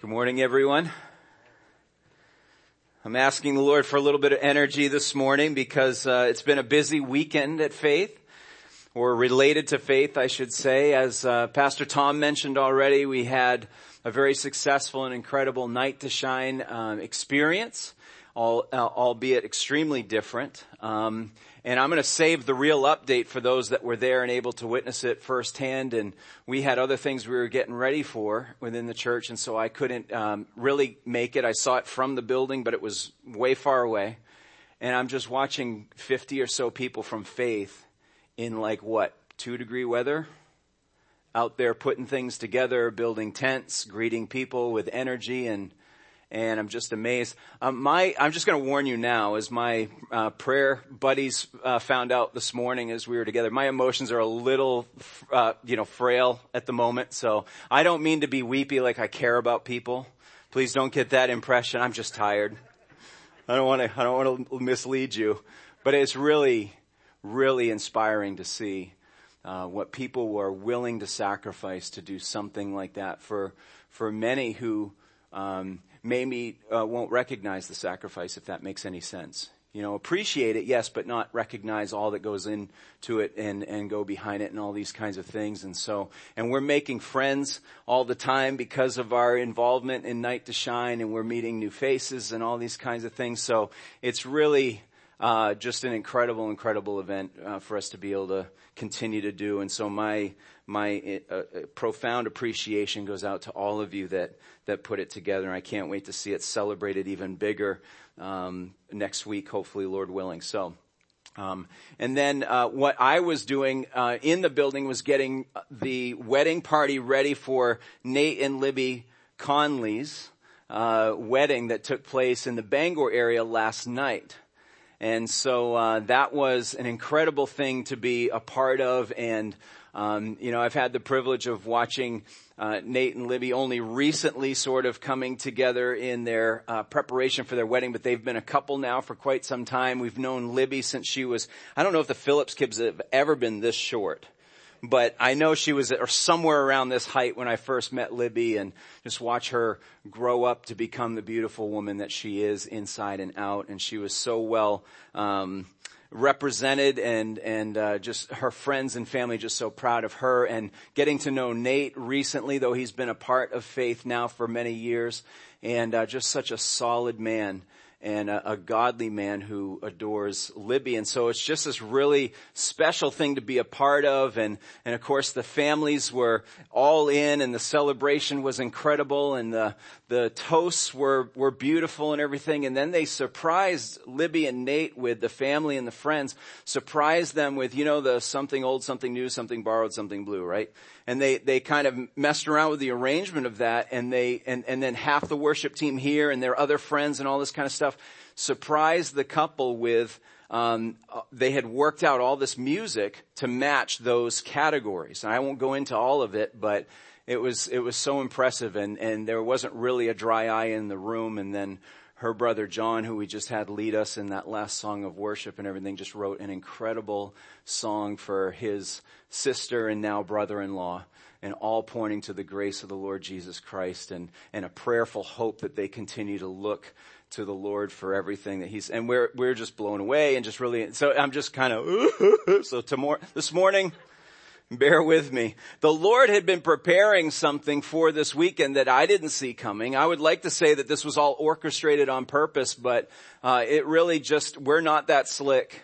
Good morning, everyone. I'm asking the Lord for a little bit of energy this morning because uh, it's been a busy weekend at Faith, or related to Faith, I should say. As uh, Pastor Tom mentioned already, we had a very successful and incredible Night to Shine um, experience, all, uh, albeit extremely different. Um, and I'm going to save the real update for those that were there and able to witness it firsthand. And we had other things we were getting ready for within the church, and so I couldn't um, really make it. I saw it from the building, but it was way far away. And I'm just watching 50 or so people from Faith in like what two degree weather out there putting things together, building tents, greeting people with energy and and I'm just amazed. Um, my, I'm just going to warn you now, as my uh, prayer buddies uh, found out this morning as we were together, my emotions are a little, uh, you know, frail at the moment. So I don't mean to be weepy like I care about people. Please don't get that impression. I'm just tired. I don't want to, I don't want to mislead you, but it's really, really inspiring to see uh, what people were willing to sacrifice to do something like that for for many who um, maybe uh, won't recognize the sacrifice if that makes any sense. You know, appreciate it, yes, but not recognize all that goes into it and, and go behind it and all these kinds of things. And so, and we're making friends all the time because of our involvement in Night to Shine and we're meeting new faces and all these kinds of things. So it's really, uh, just an incredible, incredible event uh, for us to be able to continue to do. And so my my uh, uh, profound appreciation goes out to all of you that that put it together. And I can't wait to see it celebrated even bigger um, next week, hopefully, Lord willing. So. Um, and then uh, what I was doing uh, in the building was getting the wedding party ready for Nate and Libby Conley's uh, wedding that took place in the Bangor area last night. And so uh, that was an incredible thing to be a part of. And um, you know, I've had the privilege of watching uh, Nate and Libby only recently sort of coming together in their uh, preparation for their wedding, but they've been a couple now for quite some time. We've known Libby since she was, I don't know if the Phillips kids have ever been this short but I know she was or somewhere around this height when I first met Libby and just watch her grow up to become the beautiful woman that she is inside and out. And she was so well, um, represented and and uh, just her friends and family just so proud of her and getting to know Nate recently though he's been a part of faith now for many years and uh, just such a solid man and a, a, godly man who adores Libby. And so it's just this really special thing to be a part of. And, and of course the families were all in and the celebration was incredible and the, the toasts were, were beautiful and everything. And then they surprised Libby and Nate with the family and the friends, surprised them with, you know, the something old, something new, something borrowed, something blue, right? And they, they kind of messed around with the arrangement of that and they, and, and then half the worship team here and their other friends and all this kind of stuff surprised the couple with, um, they had worked out all this music to match those categories. And I won't go into all of it, but it was, it was so impressive and, and there wasn't really a dry eye in the room and then her brother John, who we just had lead us in that last song of worship and everything, just wrote an incredible song for his sister and now brother-in-law and all pointing to the grace of the Lord Jesus Christ and, and a prayerful hope that they continue to look to the Lord for everything that he's, and we're, we're just blown away and just really, so I'm just kind of, so tomorrow, this morning, Bear with me. The Lord had been preparing something for this weekend that I didn't see coming. I would like to say that this was all orchestrated on purpose, but uh, it really just we're not that slick.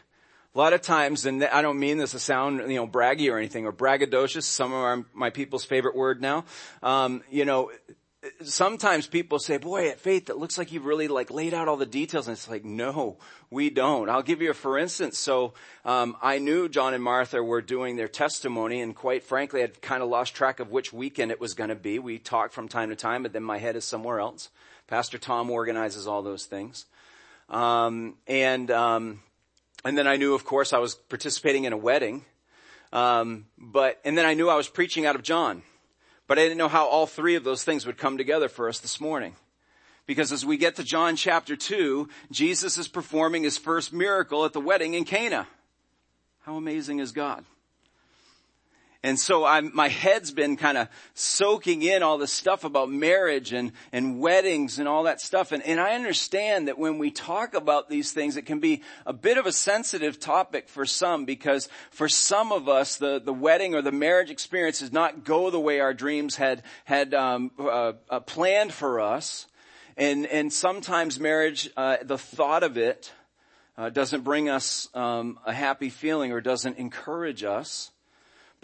A lot of times, and I don't mean this to sound you know braggy or anything or braggadocious. Some of our, my people's favorite word now. Um, you know, sometimes people say, boy, at faith, it looks like you've really like laid out all the details. And it's like, no, we don't. I'll give you a for instance. So, um, I knew John and Martha were doing their testimony and quite frankly, I'd kind of lost track of which weekend it was going to be. We talk from time to time, but then my head is somewhere else. Pastor Tom organizes all those things. Um, and, um, and then I knew, of course, I was participating in a wedding. Um, but, and then I knew I was preaching out of John. But I didn't know how all three of those things would come together for us this morning. Because as we get to John chapter 2, Jesus is performing his first miracle at the wedding in Cana. How amazing is God? And so I'm, my head's been kind of soaking in all this stuff about marriage and, and weddings and all that stuff. And, and I understand that when we talk about these things, it can be a bit of a sensitive topic for some because for some of us, the, the wedding or the marriage experience does not go the way our dreams had, had, um, uh, uh, planned for us. And, and sometimes marriage, uh, the thought of it, uh, doesn't bring us um, a happy feeling or doesn't encourage us.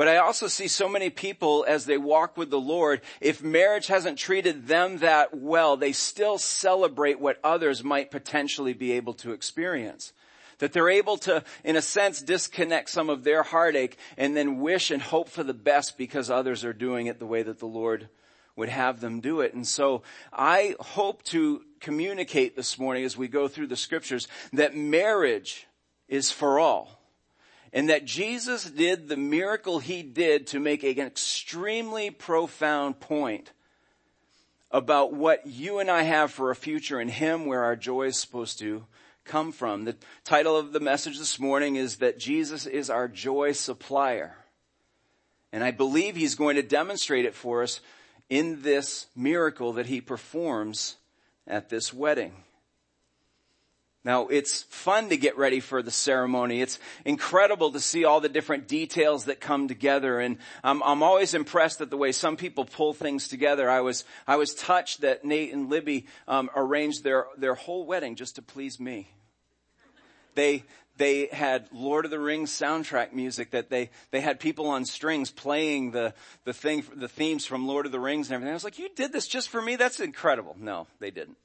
But I also see so many people as they walk with the Lord, if marriage hasn't treated them that well, they still celebrate what others might potentially be able to experience. That they're able to, in a sense, disconnect some of their heartache and then wish and hope for the best because others are doing it the way that the Lord would have them do it. And so I hope to communicate this morning as we go through the scriptures that marriage is for all and that Jesus did the miracle he did to make an extremely profound point about what you and I have for a future in him where our joy is supposed to come from. The title of the message this morning is that Jesus is our joy supplier. And I believe he's going to demonstrate it for us in this miracle that he performs at this wedding. Now, it's fun to get ready for the ceremony. It's incredible to see all the different details that come together. And I'm, I'm always impressed at the way some people pull things together. I was, I was touched that Nate and Libby, um, arranged their, their whole wedding just to please me. They, they had Lord of the Rings soundtrack music that they, they had people on strings playing the, the thing, the themes from Lord of the Rings and everything. I was like, you did this just for me? That's incredible. No, they didn't.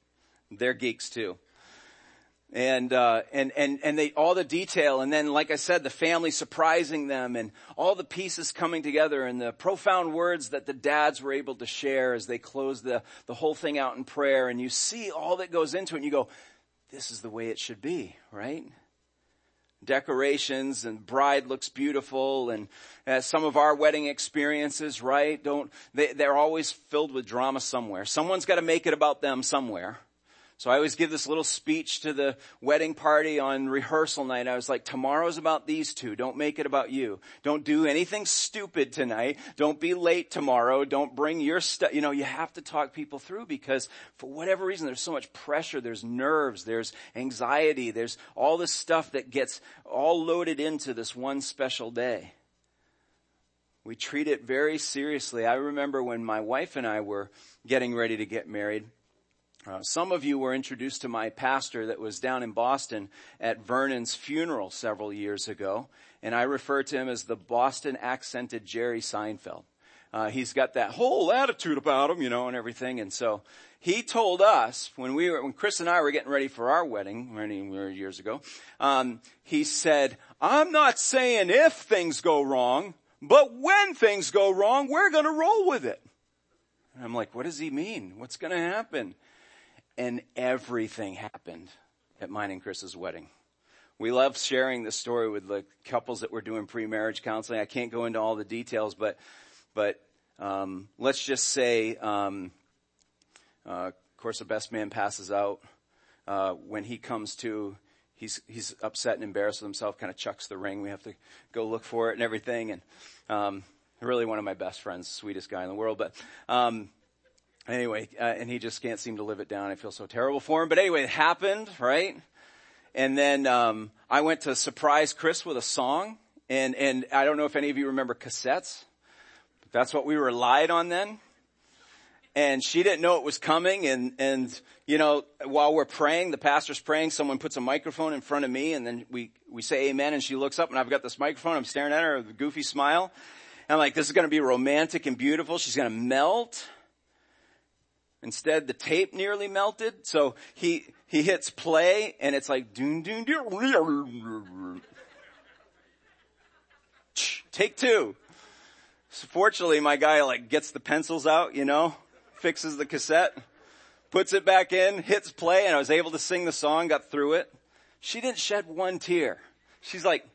They're geeks too and uh, and and and they all the detail, and then like I said, the family surprising them, and all the pieces coming together, and the profound words that the dads were able to share as they closed the the whole thing out in prayer, and you see all that goes into it, and you go, "This is the way it should be," right? Decorations and bride looks beautiful, and uh, some of our wedding experiences, right? Don't they? They're always filled with drama somewhere. Someone's got to make it about them somewhere so I always give this little speech to the wedding party on rehearsal night. I was like, tomorrow's about these two. Don't make it about you. Don't do anything stupid tonight. Don't be late tomorrow. Don't bring your stuff. You know, you have to talk people through because for whatever reason, there's so much pressure. There's nerves. There's anxiety. There's all this stuff that gets all loaded into this one special day. We treat it very seriously. I remember when my wife and I were getting ready to get married, uh, some of you were introduced to my pastor that was down in Boston at Vernon's funeral several years ago, and I refer to him as the Boston accented Jerry Seinfeld. Uh, he's got that whole attitude about him, you know, and everything. And so he told us when we were, when Chris and I were getting ready for our wedding many years ago, um, he said, "I'm not saying if things go wrong, but when things go wrong, we're going to roll with it." And I'm like, "What does he mean? What's going to happen?" And everything happened at mine and Chris's wedding. We love sharing the story with the couples that were doing pre-marriage counseling. I can't go into all the details, but but um, let's just say, um, uh, of course, the best man passes out. Uh, when he comes to, he's he's upset and embarrassed with himself. Kind of chucks the ring. We have to go look for it and everything. And um, really, one of my best friends, sweetest guy in the world. But um, Anyway, uh, and he just can't seem to live it down. I feel so terrible for him. But anyway, it happened, right? And then um, I went to surprise Chris with a song, and and I don't know if any of you remember cassettes. That's what we relied on then. And she didn't know it was coming, and and you know while we're praying, the pastor's praying. Someone puts a microphone in front of me, and then we we say Amen, and she looks up, and I've got this microphone. I'm staring at her with a goofy smile. And I'm like, this is going to be romantic and beautiful. She's going to melt. Instead, the tape nearly melted, so he, he hits play and it's like, doon, doon, doon. Take two. So fortunately, my guy like gets the pencils out, you know, fixes the cassette, puts it back in, hits play, and I was able to sing the song, got through it. She didn't shed one tear. She's like,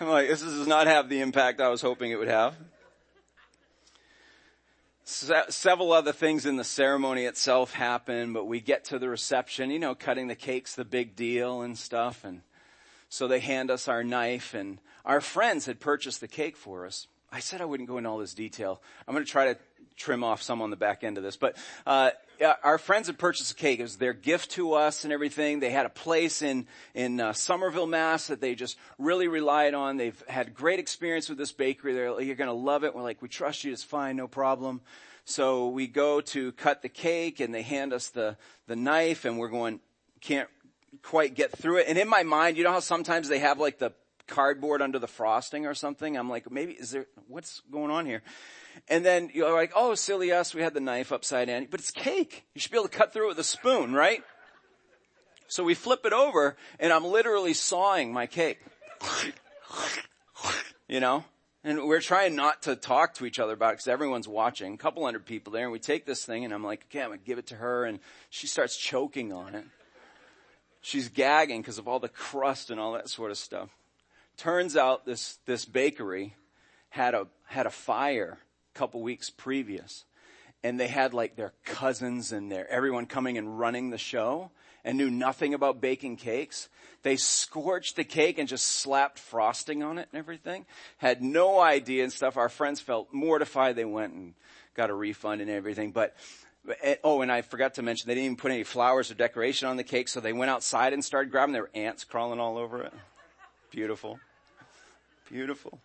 I'm like, this does not have the impact I was hoping it would have several other things in the ceremony itself happen, but we get to the reception, you know, cutting the cake's the big deal and stuff. And So they hand us our knife and our friends had purchased the cake for us. I said I wouldn't go into all this detail. I'm going to try to trim off some on the back end of this, but, uh, our friends had purchased a cake. It was their gift to us and everything. They had a place in, in uh, Somerville, Mass that they just really relied on. They've had great experience with this bakery. They're like, you're going to love it. We're like, we trust you. It's fine. No problem. So we go to cut the cake and they hand us the, the knife and we're going, can't quite get through it. And in my mind, you know how sometimes they have like the cardboard under the frosting or something? I'm like, maybe, is there, what's going on here? And then you're like, oh, silly us, we had the knife upside down. But it's cake. You should be able to cut through it with a spoon, right? So we flip it over and I'm literally sawing my cake. you know? And we're trying not to talk to each other about it because everyone's watching. A couple hundred people there and we take this thing and I'm like, okay, I'm gonna give it to her and she starts choking on it. She's gagging because of all the crust and all that sort of stuff. Turns out this, this bakery had a, had a fire couple weeks previous and they had like their cousins and their, everyone coming and running the show and knew nothing about baking cakes. They scorched the cake and just slapped frosting on it and everything. Had no idea and stuff. Our friends felt mortified. They went and got a refund and everything. But, eh, oh, and I forgot to mention they didn't even put any flowers or decoration on the cake. So they went outside and started grabbing. There were ants crawling all over it. Beautiful. Beautiful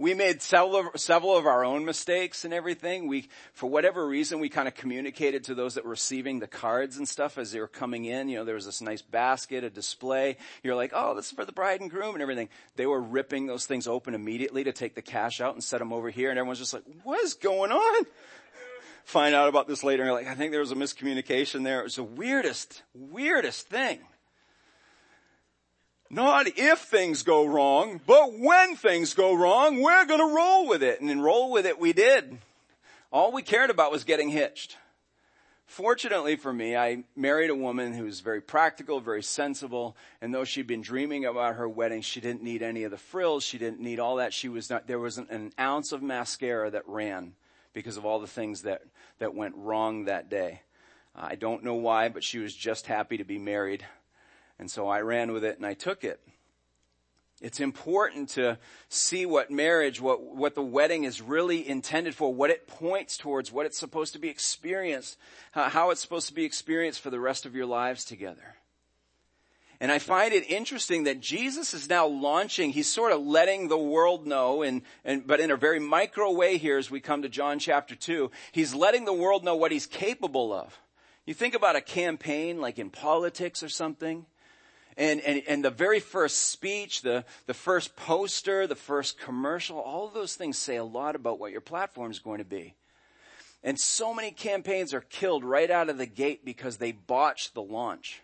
we made several of, several of our own mistakes and everything. We, for whatever reason, we kind of communicated to those that were receiving the cards and stuff as they were coming in. You know, there was this nice basket, a display. You're like, oh, this is for the bride and groom and everything. They were ripping those things open immediately to take the cash out and set them over here. And everyone's just like, what is going on? Find out about this later. And you're like, I think there was a miscommunication there. It was the weirdest, weirdest thing. Not if things go wrong, but when things go wrong, we're gonna roll with it. And roll with it we did. All we cared about was getting hitched. Fortunately for me, I married a woman who was very practical, very sensible, and though she'd been dreaming about her wedding, she didn't need any of the frills, she didn't need all that. She was not, there wasn't an ounce of mascara that ran because of all the things that, that went wrong that day. I don't know why, but she was just happy to be married and so I ran with it and I took it. It's important to see what marriage, what, what the wedding is really intended for, what it points towards, what it's supposed to be experienced, how it's supposed to be experienced for the rest of your lives together. And I find it interesting that Jesus is now launching, he's sort of letting the world know, and, and, but in a very micro way here as we come to John chapter 2, he's letting the world know what he's capable of. You think about a campaign like in politics or something, and, and, and the very first speech, the, the first poster, the first commercial, all of those things say a lot about what your platform is going to be. And so many campaigns are killed right out of the gate because they botch the launch.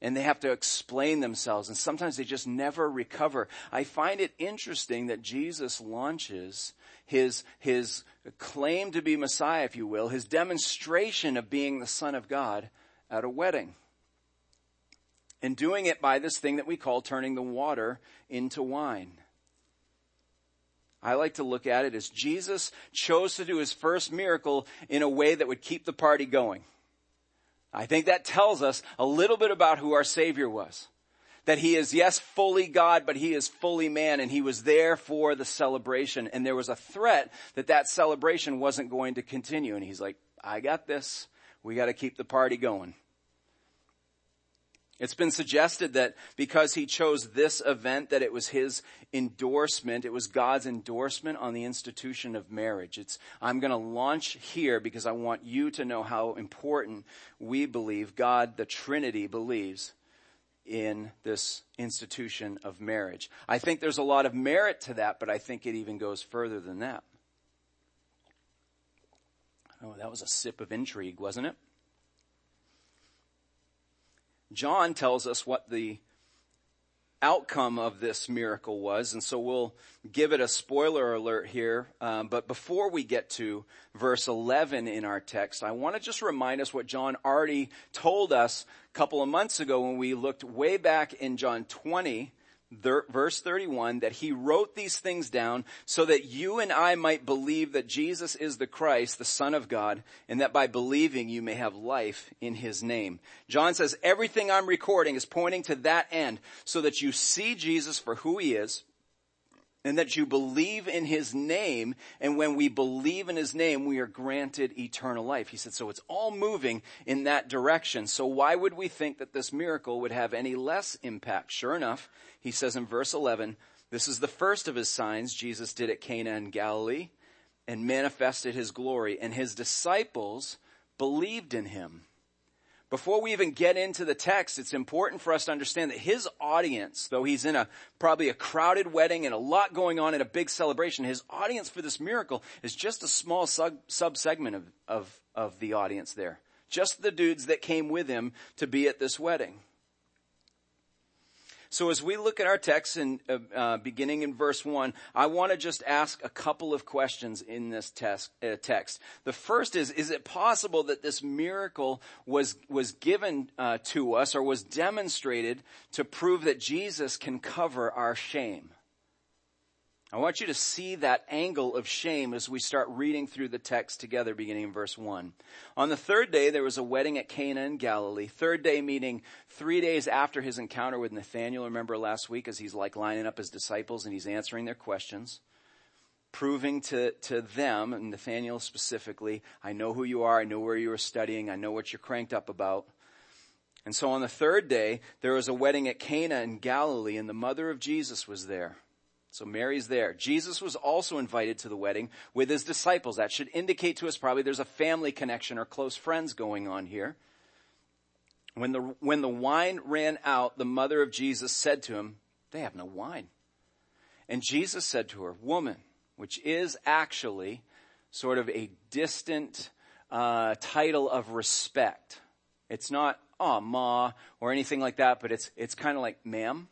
And they have to explain themselves and sometimes they just never recover. I find it interesting that Jesus launches his, his claim to be Messiah, if you will, his demonstration of being the Son of God at a wedding and doing it by this thing that we call turning the water into wine. I like to look at it as Jesus chose to do his first miracle in a way that would keep the party going. I think that tells us a little bit about who our Savior was. That he is, yes, fully God, but he is fully man and he was there for the celebration. And there was a threat that that celebration wasn't going to continue. And he's like, I got this. We got to keep the party going. It's been suggested that because he chose this event that it was his endorsement, it was God's endorsement on the institution of marriage. It's, I'm gonna launch here because I want you to know how important we believe, God, the Trinity believes in this institution of marriage. I think there's a lot of merit to that, but I think it even goes further than that. Oh, that was a sip of intrigue, wasn't it? John tells us what the outcome of this miracle was, and so we'll give it a spoiler alert here. Um, but before we get to verse 11 in our text, I want to just remind us what John already told us a couple of months ago when we looked way back in John 20, verse 31, that he wrote these things down so that you and I might believe that Jesus is the Christ, the Son of God, and that by believing you may have life in his name. John says everything I'm recording is pointing to that end so that you see Jesus for who he is, and that you believe in his name. And when we believe in his name, we are granted eternal life. He said, so it's all moving in that direction. So why would we think that this miracle would have any less impact? Sure enough, he says in verse 11, this is the first of his signs Jesus did at Cana in Galilee and manifested his glory and his disciples believed in him. Before we even get into the text, it's important for us to understand that his audience, though he's in a, probably a crowded wedding and a lot going on in a big celebration, his audience for this miracle is just a small sub, segment of, of, of the audience there. Just the dudes that came with him to be at this wedding. So as we look at our text in, uh, uh, beginning in verse one, I want to just ask a couple of questions in this text, uh, text. The first is, is it possible that this miracle was, was given uh, to us or was demonstrated to prove that Jesus can cover our shame? I want you to see that angle of shame as we start reading through the text together beginning in verse 1. On the third day, there was a wedding at Cana in Galilee. Third day meaning three days after his encounter with Nathanael. Remember last week as he's like lining up his disciples and he's answering their questions. Proving to, to them, and Nathanael specifically, I know who you are, I know where you are studying, I know what you're cranked up about. And so on the third day, there was a wedding at Cana in Galilee and the mother of Jesus was there. So Mary's there. Jesus was also invited to the wedding with his disciples. That should indicate to us probably there's a family connection or close friends going on here. When the, when the wine ran out, the mother of Jesus said to him, they have no wine. And Jesus said to her, woman, which is actually sort of a distant uh, title of respect. It's not, oh, ma, or anything like that, but it's, it's kind of like, ma'am,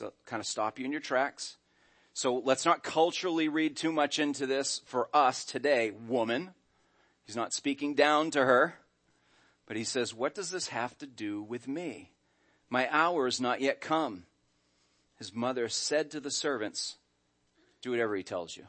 so kind of stop you in your tracks. So let's not culturally read too much into this for us today. Woman. He's not speaking down to her, but he says, what does this have to do with me? My hour is not yet come. His mother said to the servants, do whatever he tells you.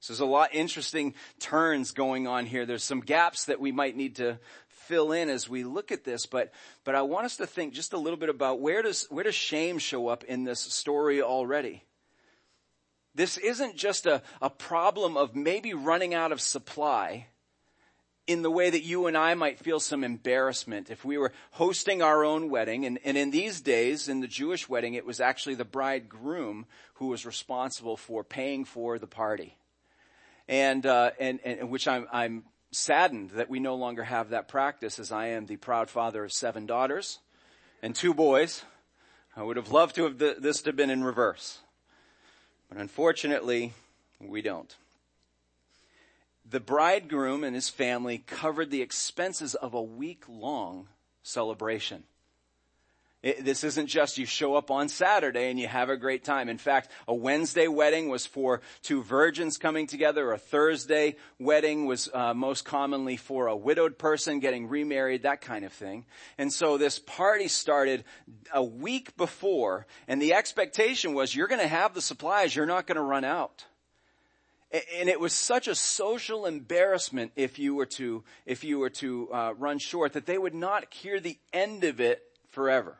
So there's a lot interesting turns going on here. There's some gaps that we might need to fill in as we look at this, but, but I want us to think just a little bit about where does, where does shame show up in this story already? This isn't just a, a problem of maybe running out of supply in the way that you and I might feel some embarrassment if we were hosting our own wedding. And, and in these days, in the Jewish wedding, it was actually the bridegroom who was responsible for paying for the party. And, uh, and, and which I'm, I'm saddened that we no longer have that practice as I am the proud father of seven daughters and two boys. I would have loved to have th- this to have been in reverse. But unfortunately, we don't. The bridegroom and his family covered the expenses of a week long celebration. It, this isn't just you show up on Saturday and you have a great time. In fact, a Wednesday wedding was for two virgins coming together. A Thursday wedding was uh, most commonly for a widowed person getting remarried, that kind of thing. And so this party started a week before, and the expectation was you're going to have the supplies, you're not going to run out. And it was such a social embarrassment if you were to, if you were to uh, run short that they would not hear the end of it forever.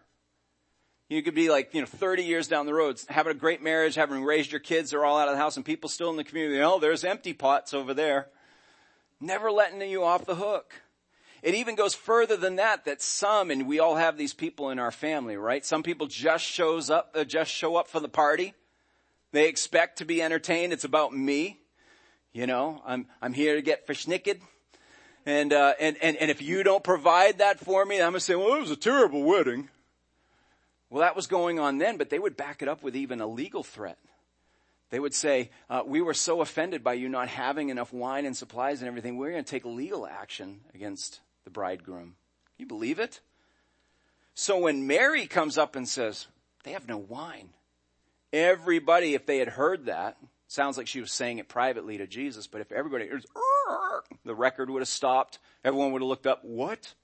You could be like, you know, 30 years down the road, having a great marriage, having raised your kids, they're all out of the house and people still in the community, oh, there's empty pots over there. Never letting you off the hook. It even goes further than that, that some, and we all have these people in our family, right? Some people just shows up, uh, just show up for the party. They expect to be entertained. It's about me. You know, I'm, I'm here to get fish naked. And, uh, and, and, and if you don't provide that for me, I'm to say, well, it was a terrible wedding. Well, that was going on then, but they would back it up with even a legal threat. They would say, uh, we were so offended by you not having enough wine and supplies and everything, we're going to take legal action against the bridegroom. You believe it? So when Mary comes up and says, they have no wine, everybody, if they had heard that, sounds like she was saying it privately to Jesus, but if everybody hears, the record would have stopped. Everyone would have looked up, what?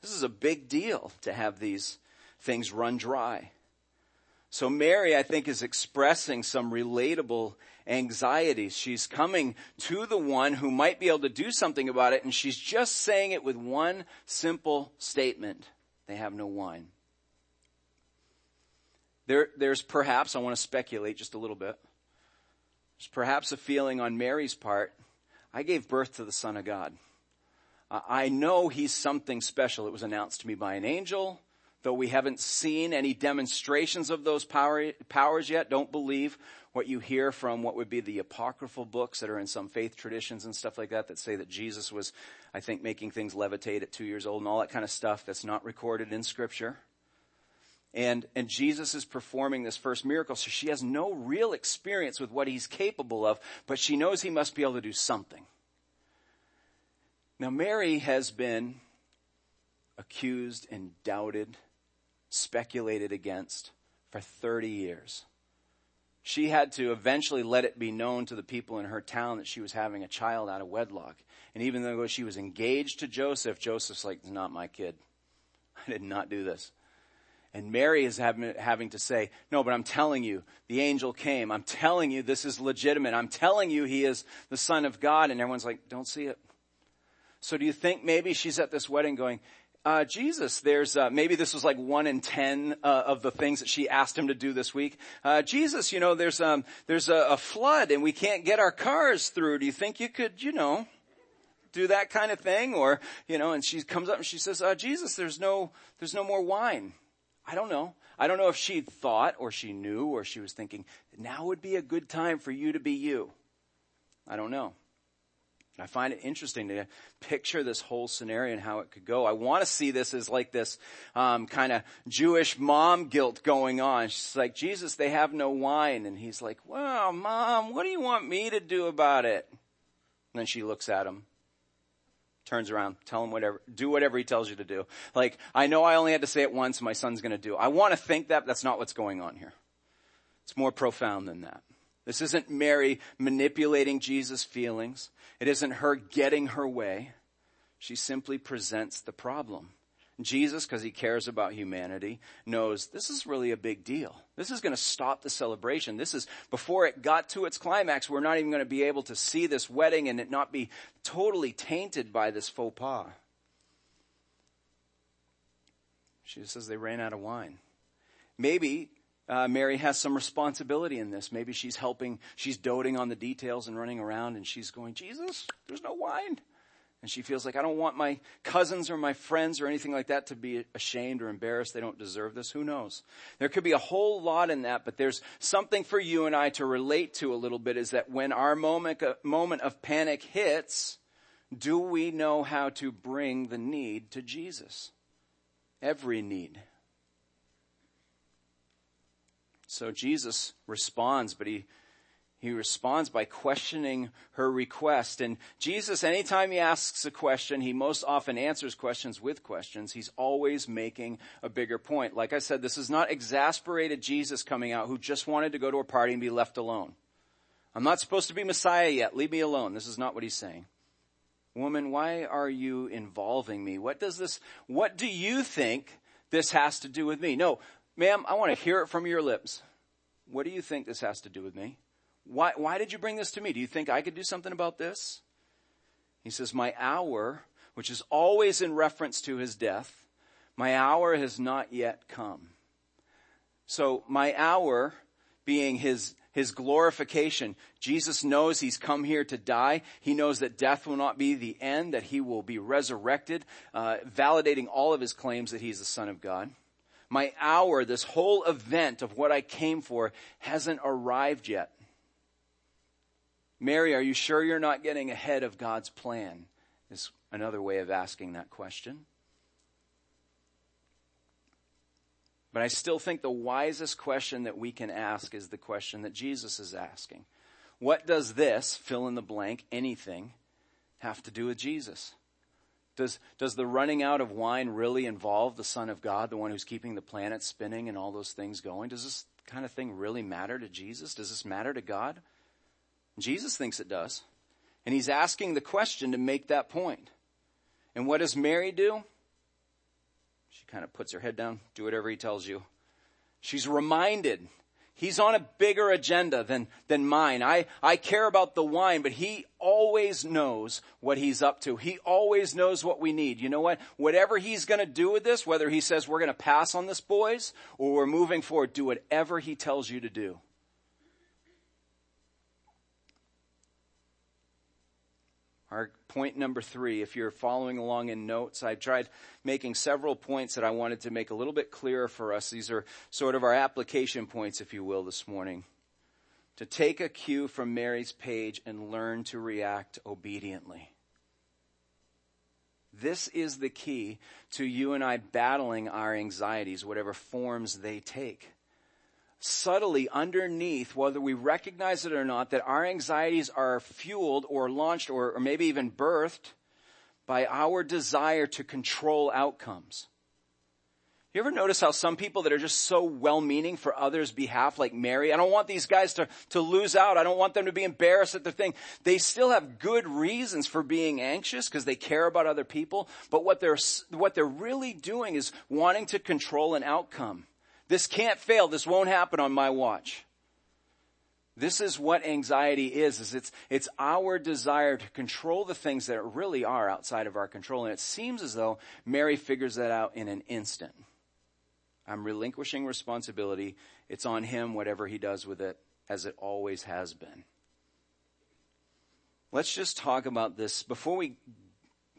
This is a big deal to have these things run dry. So Mary, I think, is expressing some relatable anxieties. She's coming to the one who might be able to do something about it, and she's just saying it with one simple statement. They have no wine. There, there's perhaps, I want to speculate just a little bit, there's perhaps a feeling on Mary's part, I gave birth to the Son of God. I know he's something special. It was announced to me by an angel. Though we haven't seen any demonstrations of those power, powers yet, don't believe what you hear from what would be the apocryphal books that are in some faith traditions and stuff like that that say that Jesus was, I think, making things levitate at two years old and all that kind of stuff that's not recorded in scripture. And, and Jesus is performing this first miracle, so she has no real experience with what he's capable of, but she knows he must be able to do something. Now Mary has been accused and doubted speculated against for 30 years. She had to eventually let it be known to the people in her town that she was having a child out of wedlock. And even though she was engaged to Joseph, Joseph's like, not my kid. I did not do this. And Mary is having, having to say, no, but I'm telling you, the angel came. I'm telling you this is legitimate. I'm telling you he is the son of God. And everyone's like, don't see it. So do you think maybe she's at this wedding going, uh, Jesus, there's uh, maybe this was like one in ten uh, of the things that she asked him to do this week. Uh, Jesus, you know, there's um, there's a, a, flood and we can't get our cars through. Do you think you could, you know, do that kind of thing? Or you know, and she comes up and she says, uh, Jesus, there's no there's no more wine. I don't know. I don't know if she thought or she knew or she was thinking now would be a good time for you to be you. I don't know. I find it interesting to picture this whole scenario and how it could go. I want to see this as like this um, kind of Jewish mom guilt going on. She's like, Jesus, they have no wine, and he's like, Well, mom, what do you want me to do about it? And then she looks at him, turns around, tell him whatever, do whatever he tells you to do. Like, I know I only had to say it once, my son's going to do. I want to think that, that's not what's going on here. It's more profound than that. This isn't Mary manipulating Jesus' feelings. It isn't her getting her way. She simply presents the problem. Jesus, because he cares about humanity, knows this is really a big deal. This is going to stop the celebration. This is, before it got to its climax, we're not even going to be able to see this wedding and it not be totally tainted by this faux pas. She says they ran out of wine. Maybe uh, Mary has some responsibility in this. Maybe she's helping, she's doting on the details and running around and she's going, Jesus, there's no wine. And she feels like, I don't want my cousins or my friends or anything like that to be ashamed or embarrassed. They don't deserve this. Who knows? There could be a whole lot in that, but there's something for you and I to relate to a little bit is that when our moment, uh, moment of panic hits, do we know how to bring the need to Jesus? Every need. So Jesus responds, but he, he responds by questioning her request. And Jesus, anytime he asks a question, he most often answers questions with questions. He's always making a bigger point. Like I said, this is not exasperated Jesus coming out who just wanted to go to a party and be left alone. I'm not supposed to be Messiah yet. Leave me alone. This is not what he's saying. Woman, why are you involving me? What does this, what do you think this has to do with me? No, Ma'am, I want to hear it from your lips. What do you think this has to do with me? Why, why did you bring this to me? Do you think I could do something about this? He says, my hour, which is always in reference to his death, my hour has not yet come. So my hour being his, his glorification. Jesus knows he's come here to die. He knows that death will not be the end, that he will be resurrected, uh, validating all of his claims that he's the son of God my hour, this whole event of what I came for hasn't arrived yet. Mary, are you sure you're not getting ahead of God's plan? Is another way of asking that question. But I still think the wisest question that we can ask is the question that Jesus is asking. What does this, fill in the blank, anything, have to do with Jesus? Does, does the running out of wine really involve the Son of God, the one who's keeping the planet spinning and all those things going? Does this kind of thing really matter to Jesus? Does this matter to God? Jesus thinks it does. And he's asking the question to make that point. And what does Mary do? She kind of puts her head down, do whatever he tells you. She's reminded He's on a bigger agenda than, than mine. I, I care about the wine, but he always knows what he's up to. He always knows what we need. You know what? Whatever he's gonna do with this, whether he says we're gonna pass on this boys or we're moving forward, do whatever he tells you to do. Our point number three, if you're following along in notes, I've tried making several points that I wanted to make a little bit clearer for us. These are sort of our application points, if you will, this morning. To take a cue from Mary's page and learn to react obediently. This is the key to you and I battling our anxieties, whatever forms they take subtly underneath, whether we recognize it or not, that our anxieties are fueled or launched or, or maybe even birthed by our desire to control outcomes. You ever notice how some people that are just so well-meaning for others' behalf, like Mary, I don't want these guys to, to lose out. I don't want them to be embarrassed at their thing. They still have good reasons for being anxious because they care about other people. But what they're, what they're really doing is wanting to control an outcome. This can't fail. This won't happen on my watch. This is what anxiety is, is it's, it's our desire to control the things that really are outside of our control. And it seems as though Mary figures that out in an instant. I'm relinquishing responsibility. It's on him, whatever he does with it, as it always has been. Let's just talk about this before we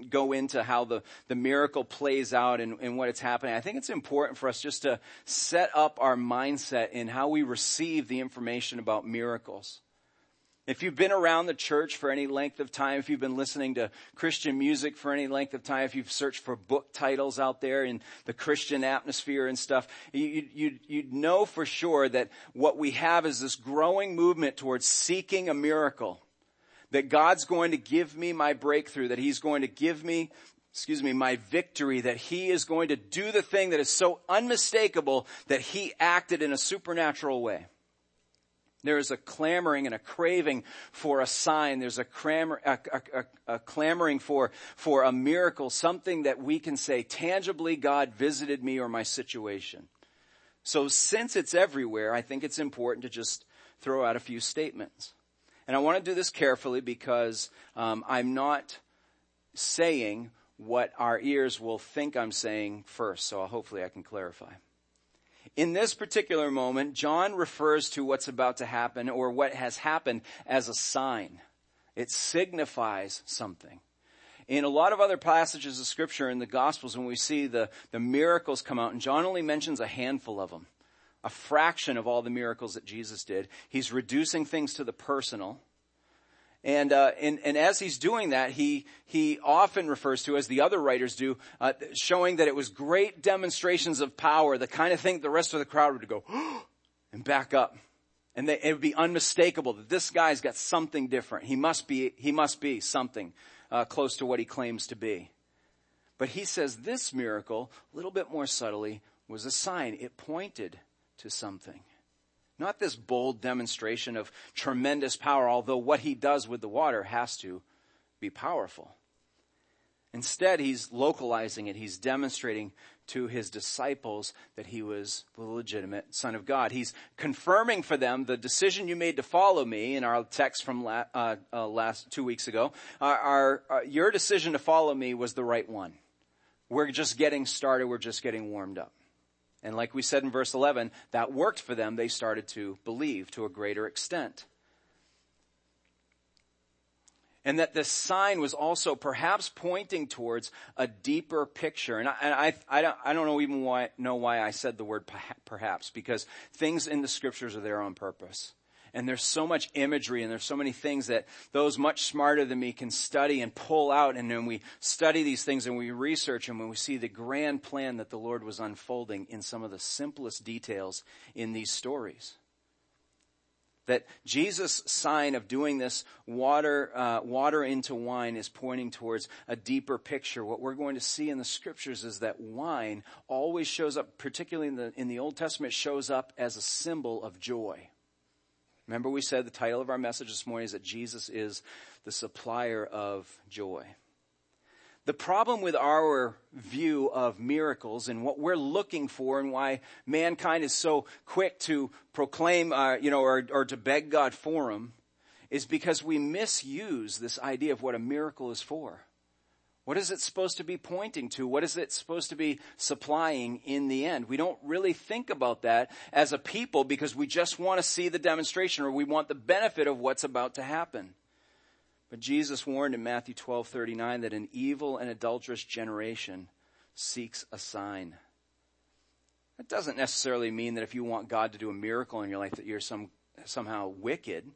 go into how the, the miracle plays out and, and what it's happening, I think it's important for us just to set up our mindset in how we receive the information about miracles. If you've been around the church for any length of time, if you've been listening to Christian music for any length of time, if you've searched for book titles out there in the Christian atmosphere and stuff, you, you, you'd know for sure that what we have is this growing movement towards seeking a miracle that God's going to give me my breakthrough, that He's going to give me, excuse me, my victory, that He is going to do the thing that is so unmistakable that He acted in a supernatural way. There is a clamoring and a craving for a sign. There's a, a, a, a, clamoring for, for a miracle, something that we can say tangibly God visited me or my situation. So since it's everywhere, I think it's important to just throw out a few statements. And I want to do this carefully because um, I'm not saying what our ears will think I'm saying first. So hopefully I can clarify. In this particular moment, John refers to what's about to happen or what has happened as a sign. It signifies something. In a lot of other passages of scripture in the gospels, when we see the, the miracles come out, and John only mentions a handful of them a fraction of all the miracles that Jesus did. He's reducing things to the personal. And, uh, and, and as he's doing that, he, he often refers to, as the other writers do, uh, showing that it was great demonstrations of power, the kind of thing the rest of the crowd would go, and back up. And they, it would be unmistakable that this guy's got something different. He must be, he must be something, uh, close to what he claims to be. But he says this miracle, a little bit more subtly, was a sign. It pointed to something. Not this bold demonstration of tremendous power, although what he does with the water has to be powerful. Instead, he's localizing it. He's demonstrating to his disciples that he was the legitimate son of God. He's confirming for them the decision you made to follow me in our text from la- uh, uh, last two weeks ago. Our, our, uh, your decision to follow me was the right one. We're just getting started. We're just getting warmed up. And like we said in verse 11, that worked for them. They started to believe to a greater extent. And that this sign was also perhaps pointing towards a deeper picture. And I, and I, I, don't, I don't know even why, know why I said the word perhaps, because things in the scriptures are there on purpose. And there's so much imagery and there's so many things that those much smarter than me can study and pull out. And when we study these things and we research them, when we see the grand plan that the Lord was unfolding in some of the simplest details in these stories. That Jesus' sign of doing this water, uh, water into wine is pointing towards a deeper picture. What we're going to see in the scriptures is that wine always shows up, particularly in the, in the Old Testament, shows up as a symbol of joy. Remember we said the title of our message this morning is that Jesus is the supplier of joy. The problem with our view of miracles and what we're looking for and why mankind is so quick to proclaim, uh, you know, or, or to beg God for them is because we misuse this idea of what a miracle is for. What is it supposed to be pointing to? What is it supposed to be supplying in the end? We don't really think about that as a people because we just want to see the demonstration or we want the benefit of what's about to happen. But Jesus warned in Matthew 12:39 that an evil and adulterous generation seeks a sign. That doesn't necessarily mean that if you want God to do a miracle in your life that you're some, somehow wicked.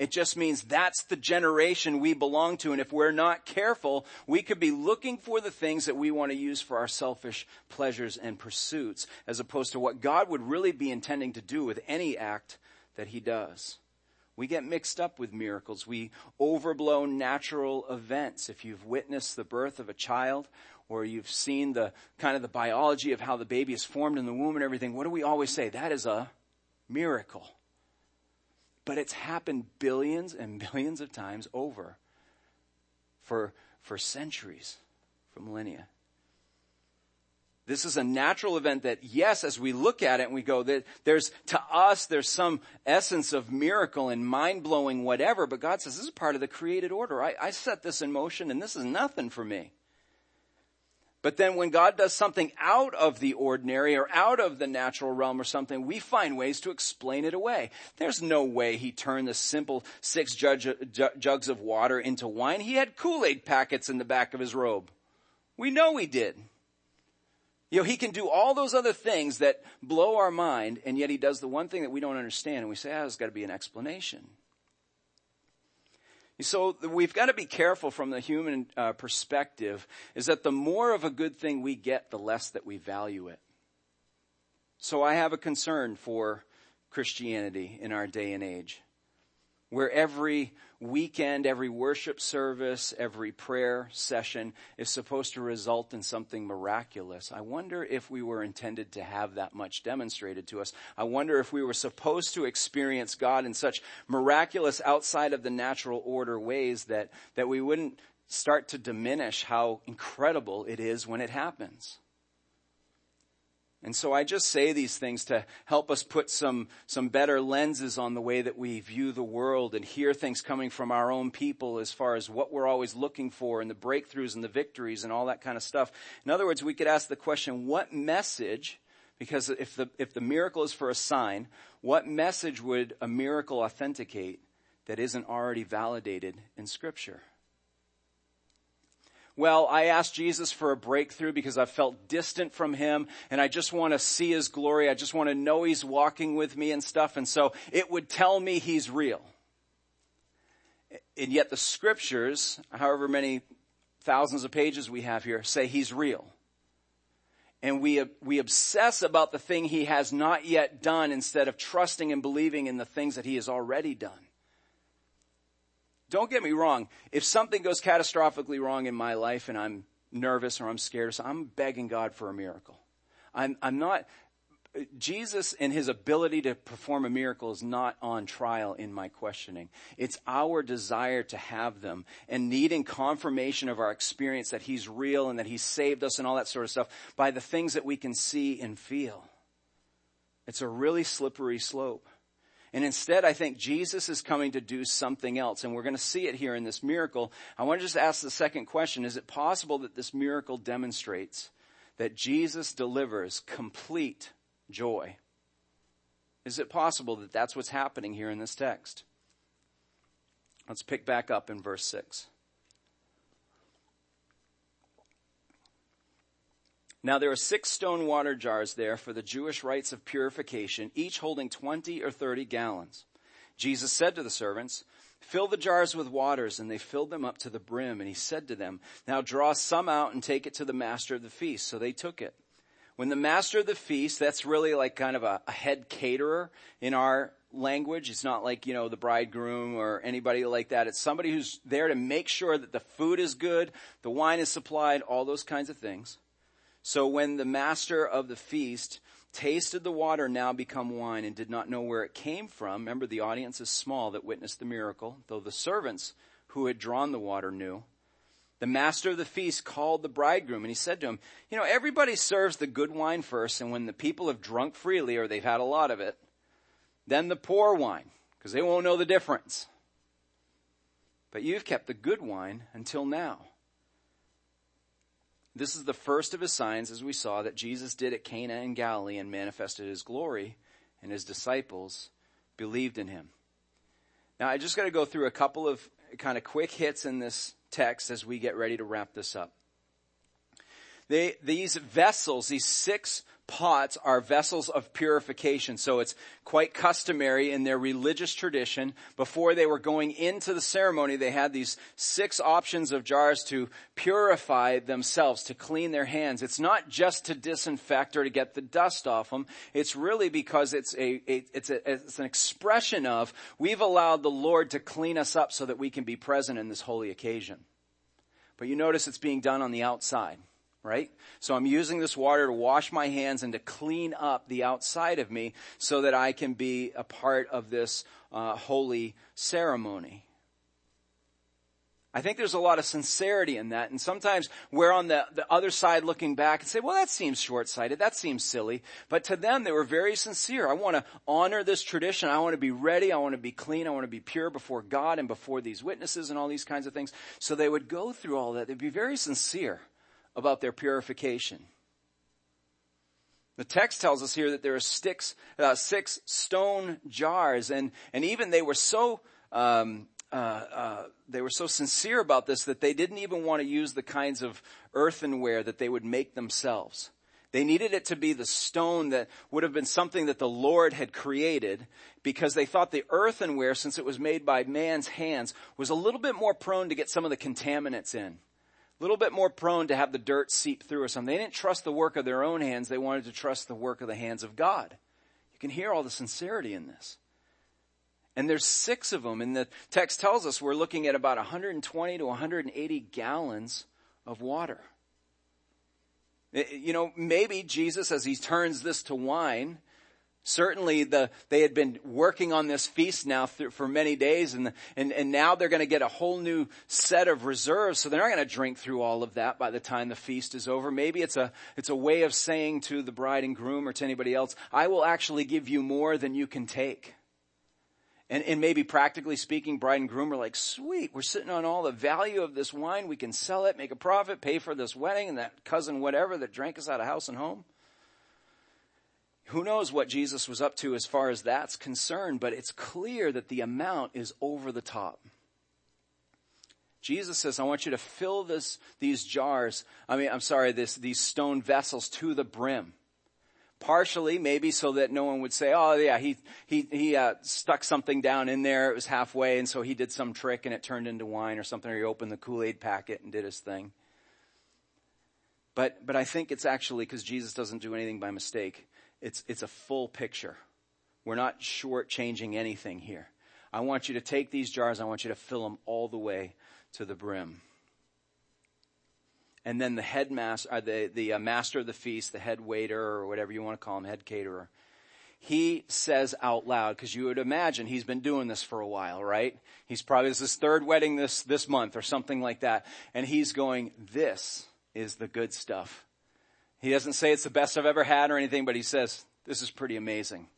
It just means that's the generation we belong to. And if we're not careful, we could be looking for the things that we want to use for our selfish pleasures and pursuits, as opposed to what God would really be intending to do with any act that He does. We get mixed up with miracles. We overblow natural events. If you've witnessed the birth of a child or you've seen the kind of the biology of how the baby is formed in the womb and everything, what do we always say? That is a miracle. But it's happened billions and billions of times over for, for centuries, for millennia. This is a natural event that, yes, as we look at it and we go, that there's, to us, there's some essence of miracle and mind blowing whatever, but God says this is part of the created order. I, I set this in motion and this is nothing for me. But then when God does something out of the ordinary or out of the natural realm or something, we find ways to explain it away. There's no way he turned the simple six jugs of water into wine. He had Kool-Aid packets in the back of his robe. We know he did. You know, he can do all those other things that blow our mind, and yet he does the one thing that we don't understand, and we say, ah, there's got to be an explanation. So we've got to be careful from the human uh, perspective is that the more of a good thing we get, the less that we value it. So I have a concern for Christianity in our day and age where every weekend, every worship service, every prayer session is supposed to result in something miraculous. I wonder if we were intended to have that much demonstrated to us. I wonder if we were supposed to experience God in such miraculous outside of the natural order ways that, that we wouldn't start to diminish how incredible it is when it happens. And so I just say these things to help us put some, some better lenses on the way that we view the world and hear things coming from our own people as far as what we're always looking for and the breakthroughs and the victories and all that kind of stuff. In other words, we could ask the question, what message, because if the, if the miracle is for a sign, what message would a miracle authenticate that isn't already validated in scripture? Well, I asked Jesus for a breakthrough because I felt distant from him and I just want to see his glory. I just want to know he's walking with me and stuff. And so it would tell me he's real. And yet the scriptures, however many thousands of pages we have here, say he's real. And we, we obsess about the thing he has not yet done instead of trusting and believing in the things that he has already done. Don't get me wrong. If something goes catastrophically wrong in my life and I'm nervous or I'm scared, so I'm begging God for a miracle. I'm, I'm not, Jesus and his ability to perform a miracle is not on trial in my questioning. It's our desire to have them and needing confirmation of our experience that he's real and that he's saved us and all that sort of stuff by the things that we can see and feel. It's a really slippery slope. And instead, I think Jesus is coming to do something else. And we're going to see it here in this miracle. I want to just ask the second question. Is it possible that this miracle demonstrates that Jesus delivers complete joy? Is it possible that that's what's happening here in this text? Let's pick back up in verse 6. Now there are six stone water jars there for the Jewish rites of purification, each holding 20 or 30 gallons. Jesus said to the servants, fill the jars with waters, and they filled them up to the brim. And he said to them, now draw some out and take it to the master of the feast. So they took it. When the master of the feast, that's really like kind of a, a head caterer in our language. It's not like, you know, the bridegroom or anybody like that. It's somebody who's there to make sure that the food is good, the wine is supplied, all those kinds of things. So when the master of the feast tasted the water now become wine and did not know where it came from, remember the audience is small that witnessed the miracle, though the servants who had drawn the water knew. the master of the feast called the bridegroom and he said to him, you know, everybody serves the good wine first and when the people have drunk freely or they've had a lot of it, then the poor wine, because they won't know the difference. But you've kept the good wine until now. This is the first of his signs, as we saw, that Jesus did at Cana in Galilee and manifested his glory, and his disciples believed in him. Now, I just got to go through a couple of kind of quick hits in this text as we get ready to wrap this up. They, these vessels, these six pots are vessels of purification. So it's quite customary in their religious tradition. Before they were going into the ceremony, they had these six options of jars to purify themselves, to clean their hands. It's not just to disinfect or to get the dust off them. It's really because it's a, it's a, it's an expression of we've allowed the Lord to clean us up so that we can be present in this holy occasion. But you notice it's being done on the outside right? So I'm using this water to wash my hands and to clean up the outside of me so that I can be a part of this uh, holy ceremony. I think there's a lot of sincerity in that. And sometimes we're on the, the other side looking back and say, well, that seems short-sighted. That seems silly. But to them, they were very sincere. I want to honor this tradition. I want to be ready. I want to be clean. I want to be pure before God and before these witnesses and all these kinds of things. So they would go through all that. They'd be very sincere about their purification. The text tells us here that there are six, uh, six stone jars, and and even they were so um, uh, uh, they were so sincere about this that they didn't even want to use the kinds of earthenware that they would make themselves. They needed it to be the stone that would have been something that the Lord had created because they thought the earthenware, since it was made by man's hands, was a little bit more prone to get some of the contaminants in a little bit more prone to have the dirt seep through or something. They didn't trust the work of their own hands. They wanted to trust the work of the hands of God. You can hear all the sincerity in this. And there's six of them. And the text tells us we're looking at about 120 to 180 gallons of water. Eh, eh, you know, maybe Jesus, as he turns this to wine, Certainly the, they had been working on this feast now for many days and, and, and now they're going to get a whole new set of reserves. So they're not going to drink through all of that by the time the feast is over. Maybe it's a, it's a way of saying to the bride and groom or to anybody else, I will actually give you more than you can take. And, and maybe practically speaking, bride and groom are like, sweet, we're sitting on all the value of this wine. We can sell it, make a profit, pay for this wedding and that cousin whatever that drank us out of house and home. Who knows what Jesus was up to as far as that's concerned, but it's clear that the amount is over the top. Jesus says, I want you to fill this, these jars, I mean, I'm sorry, this, these stone vessels to the brim. Partially, maybe so that no one would say, oh yeah, he, he, he, uh, stuck something down in there, it was halfway, and so he did some trick and it turned into wine or something, or he opened the Kool-Aid packet and did his thing. But, but I think it's actually because Jesus doesn't do anything by mistake. It's, it's a full picture. We're not shortchanging anything here. I want you to take these jars, I want you to fill them all the way to the brim. And then the headmaster, uh, the, the uh, master of the feast, the head waiter, or whatever you want to call him, head caterer, he says out loud, because you would imagine he's been doing this for a while, right? He's probably, this is his third wedding this, this month or something like that. And he's going, this is the good stuff. He doesn't say it's the best I've ever had or anything, but he says, this is pretty amazing.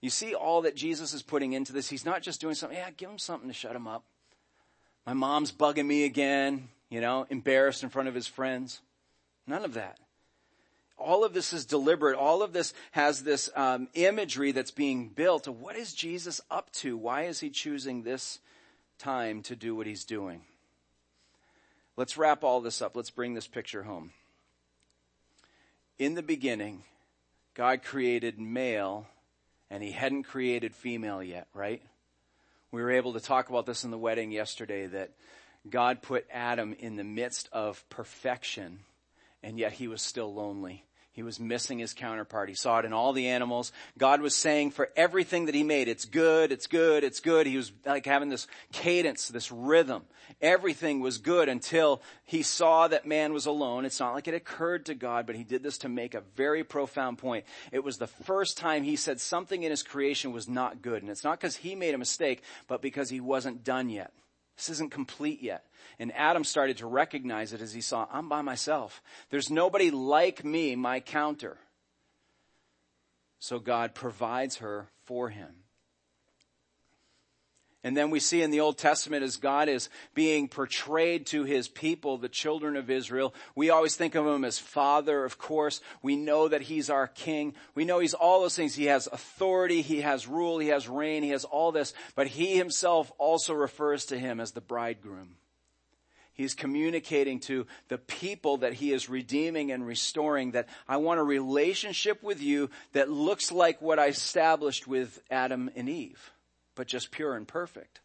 You see all that Jesus is putting into this. He's not just doing something, yeah, give him something to shut him up. My mom's bugging me again, you know, embarrassed in front of his friends. None of that. All of this is deliberate. All of this has this um, imagery that's being built. What is Jesus up to? Why is he choosing this time to do what he's doing? Let's wrap all this up. Let's bring this picture home in the beginning, God created male and he hadn't created female yet, right? We were able to talk about this in the wedding yesterday that God put Adam in the midst of perfection and yet he was still lonely. He was missing his counterpart. He saw it in all the animals. God was saying for everything that he made, it's good, it's good, it's good. He was like having this cadence, this rhythm. Everything was good until he saw that man was alone. It's not like it occurred to God, but he did this to make a very profound point. It was the first time he said something in his creation was not good. And it's not because he made a mistake, but because he wasn't done yet. This isn't complete yet. And Adam started to recognize it as he saw, I'm by myself. There's nobody like me, my counter. So God provides her for him. And then we see in the Old Testament as God is being portrayed to his people, the children of Israel. We always think of him as father, of course. We know that he's our king. We know he's all those things. He has authority, he has rule, he has reign, he has all this. But he himself also refers to him as the bridegroom. He's communicating to the people that he is redeeming and restoring that I want a relationship with you that looks like what I established with Adam and Eve but just pure and perfect.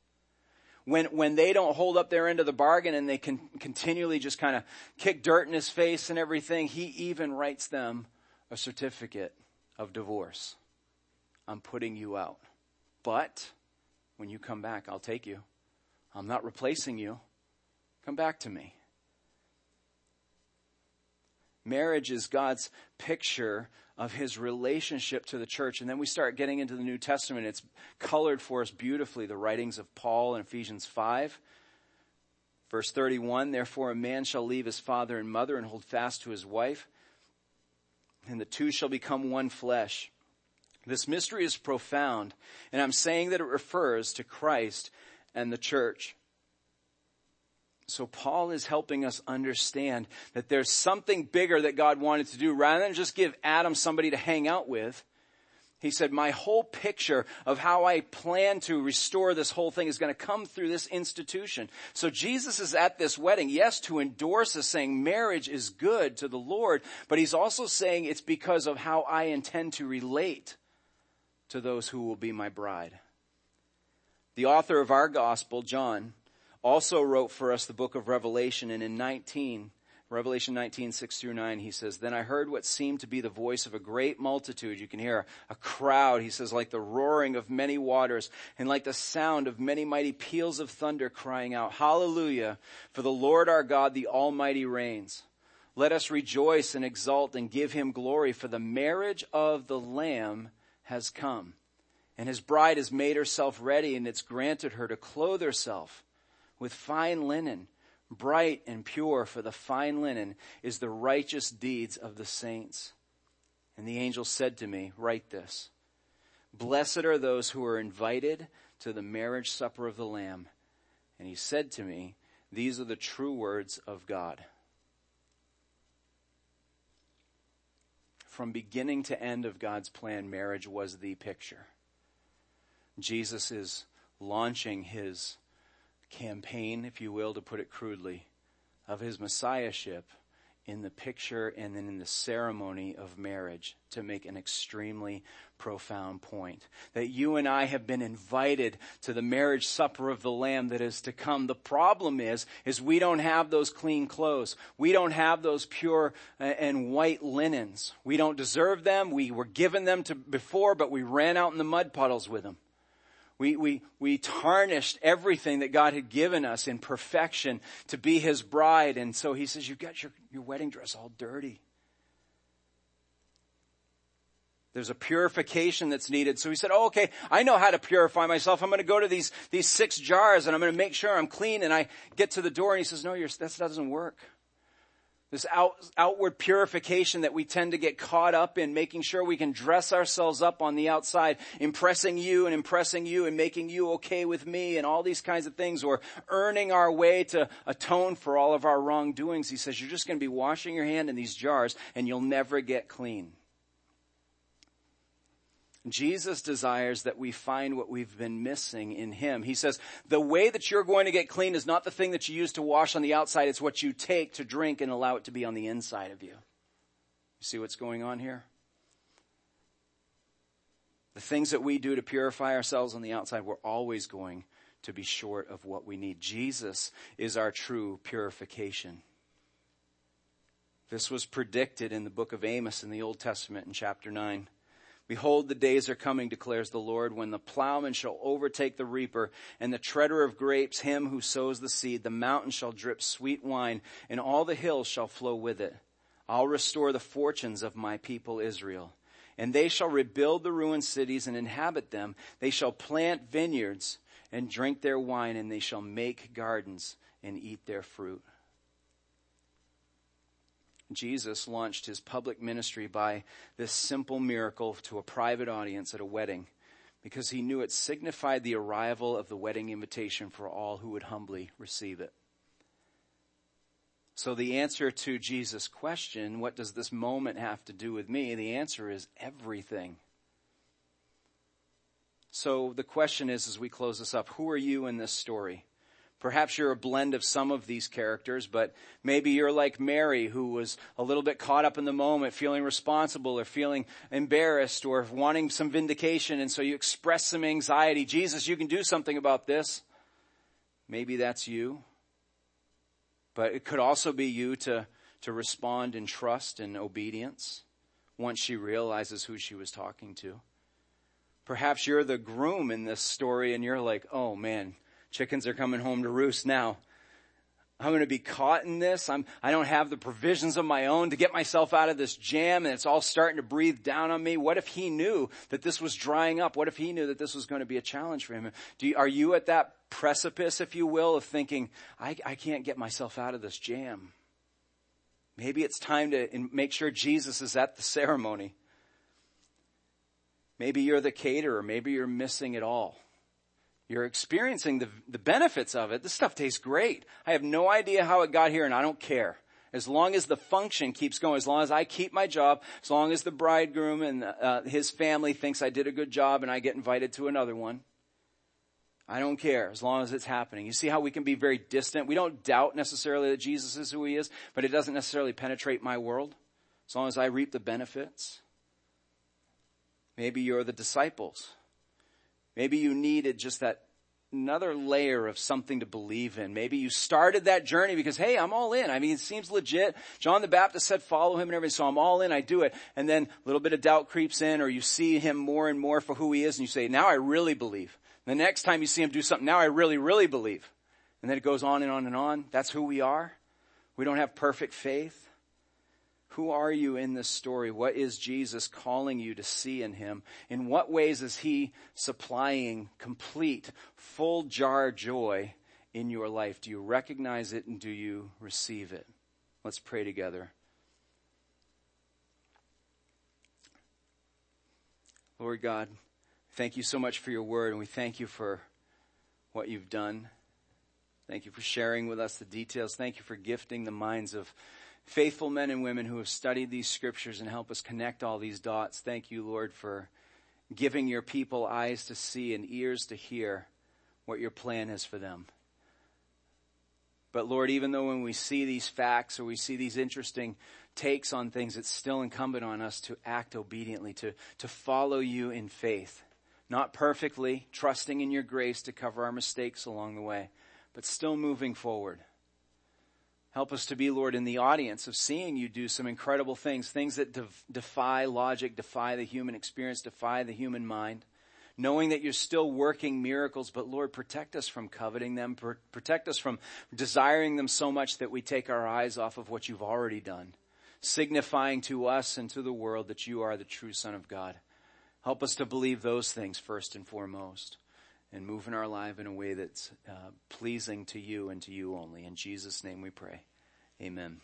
When, when they don't hold up their end of the bargain and they can continually just kind of kick dirt in his face and everything, he even writes them a certificate of divorce. I'm putting you out. But when you come back, I'll take you. I'm not replacing you. Come back to me. Marriage is God's picture of his relationship to the church. And then we start getting into the New Testament. It's colored for us beautifully, the writings of Paul in Ephesians 5. Verse 31, therefore a man shall leave his father and mother and hold fast to his wife, and the two shall become one flesh. This mystery is profound, and I'm saying that it refers to Christ and the church. So Paul is helping us understand that there's something bigger that God wanted to do rather than just give Adam somebody to hang out with. He said, my whole picture of how I plan to restore this whole thing is going to come through this institution. So Jesus is at this wedding, yes, to endorse us saying marriage is good to the Lord, but he's also saying it's because of how I intend to relate to those who will be my bride. The author of our gospel, John, also wrote for us the book of Revelation and in 19, Revelation 19, 6 through 9, he says, Then I heard what seemed to be the voice of a great multitude. You can hear a crowd, he says, like the roaring of many waters and like the sound of many mighty peals of thunder crying out, Hallelujah, for the Lord our God, the Almighty reigns. Let us rejoice and exult and give him glory for the marriage of the Lamb has come. And his bride has made herself ready and it's granted her to clothe herself with fine linen, bright and pure, for the fine linen is the righteous deeds of the saints. And the angel said to me, write this. Blessed are those who are invited to the marriage supper of the Lamb. And he said to me, these are the true words of God. From beginning to end of God's plan, marriage was the picture. Jesus is launching his campaign, if you will, to put it crudely, of his messiahship in the picture and then in the ceremony of marriage to make an extremely profound point. That you and I have been invited to the marriage supper of the Lamb that is to come. The problem is, is we don't have those clean clothes. We don't have those pure uh, and white linens. We don't deserve them. We were given them to before, but we ran out in the mud puddles with them. We, we, we tarnished everything that God had given us in perfection to be His bride. And so He says, you've got your, your wedding dress all dirty. There's a purification that's needed. So he said, oh, okay, I know how to purify myself. I'm going to go to these, these six jars and I'm going to make sure I'm clean. And I get to the door and he says, no, that doesn't work. This out, outward purification that we tend to get caught up in, making sure we can dress ourselves up on the outside, impressing you and impressing you and making you okay with me and all these kinds of things, or earning our way to atone for all of our wrongdoings. He says, you're just going to be washing your hand in these jars and you'll never get clean. Jesus desires that we find what we've been missing in Him. He says, the way that you're going to get clean is not the thing that you use to wash on the outside, it's what you take to drink and allow it to be on the inside of you. You see what's going on here? The things that we do to purify ourselves on the outside, we're always going to be short of what we need. Jesus is our true purification. This was predicted in the book of Amos in the Old Testament in chapter 9. Behold, the days are coming, declares the Lord, when the plowman shall overtake the reaper and the treader of grapes him who sows the seed. The mountain shall drip sweet wine and all the hills shall flow with it. I'll restore the fortunes of my people Israel. And they shall rebuild the ruined cities and inhabit them. They shall plant vineyards and drink their wine, and they shall make gardens and eat their fruit. Jesus launched his public ministry by this simple miracle to a private audience at a wedding because he knew it signified the arrival of the wedding invitation for all who would humbly receive it. So the answer to Jesus' question, what does this moment have to do with me? The answer is everything. So the question is, as we close this up, who are you in this story? Perhaps you're a blend of some of these characters, but maybe you're like Mary who was a little bit caught up in the moment, feeling responsible or feeling embarrassed or wanting some vindication. And so you express some anxiety. Jesus, you can do something about this. Maybe that's you. But it could also be you to, to respond in trust and obedience once she realizes who she was talking to. Perhaps you're the groom in this story and you're like, oh man, Chickens are coming home to roost now. I'm going to be caught in this. I'm, I don't have the provisions of my own to get myself out of this jam and it's all starting to breathe down on me. What if he knew that this was drying up? What if he knew that this was going to be a challenge for him? You, are you at that precipice, if you will, of thinking, I, I can't get myself out of this jam? Maybe it's time to make sure Jesus is at the ceremony. Maybe you're the caterer. Maybe you're missing it all. You're experiencing the, the benefits of it. This stuff tastes great. I have no idea how it got here and I don't care. As long as the function keeps going, as long as I keep my job, as long as the bridegroom and uh, his family thinks I did a good job and I get invited to another one, I don't care as long as it's happening. You see how we can be very distant? We don't doubt necessarily that Jesus is who he is, but it doesn't necessarily penetrate my world as long as I reap the benefits. Maybe you're the disciples Maybe you needed just that another layer of something to believe in. Maybe you started that journey because, hey, I'm all in. I mean, it seems legit. John the Baptist said follow him and everything, so I'm all in, I do it. And then a little bit of doubt creeps in or you see him more and more for who he is and you say, now I really believe. The next time you see him do something, now I really, really believe. And then it goes on and on and on. That's who we are. We don't have perfect faith. Who are you in this story? What is Jesus calling you to see in him? In what ways is he supplying complete, full jar joy in your life? Do you recognize it and do you receive it? Let's pray together. Lord God, thank you so much for your word and we thank you for what you've done. Thank you for sharing with us the details. Thank you for gifting the minds of faithful men and women who have studied these scriptures and help us connect all these dots. Thank you, Lord, for giving your people eyes to see and ears to hear what your plan is for them. But Lord, even though when we see these facts or we see these interesting takes on things, it's still incumbent on us to act obediently, to, to follow you in faith. Not perfectly, trusting in your grace to cover our mistakes along the way, but still moving forward. Help us to be, Lord, in the audience of seeing you do some incredible things, things that defy logic, defy the human experience, defy the human mind. Knowing that you're still working miracles, but Lord, protect us from coveting them, protect us from desiring them so much that we take our eyes off of what you've already done, signifying to us and to the world that you are the true Son of God. Help us to believe those things first and foremost and move in our life in a way that's uh, pleasing to you and to you only. In Jesus' name we pray. Amen.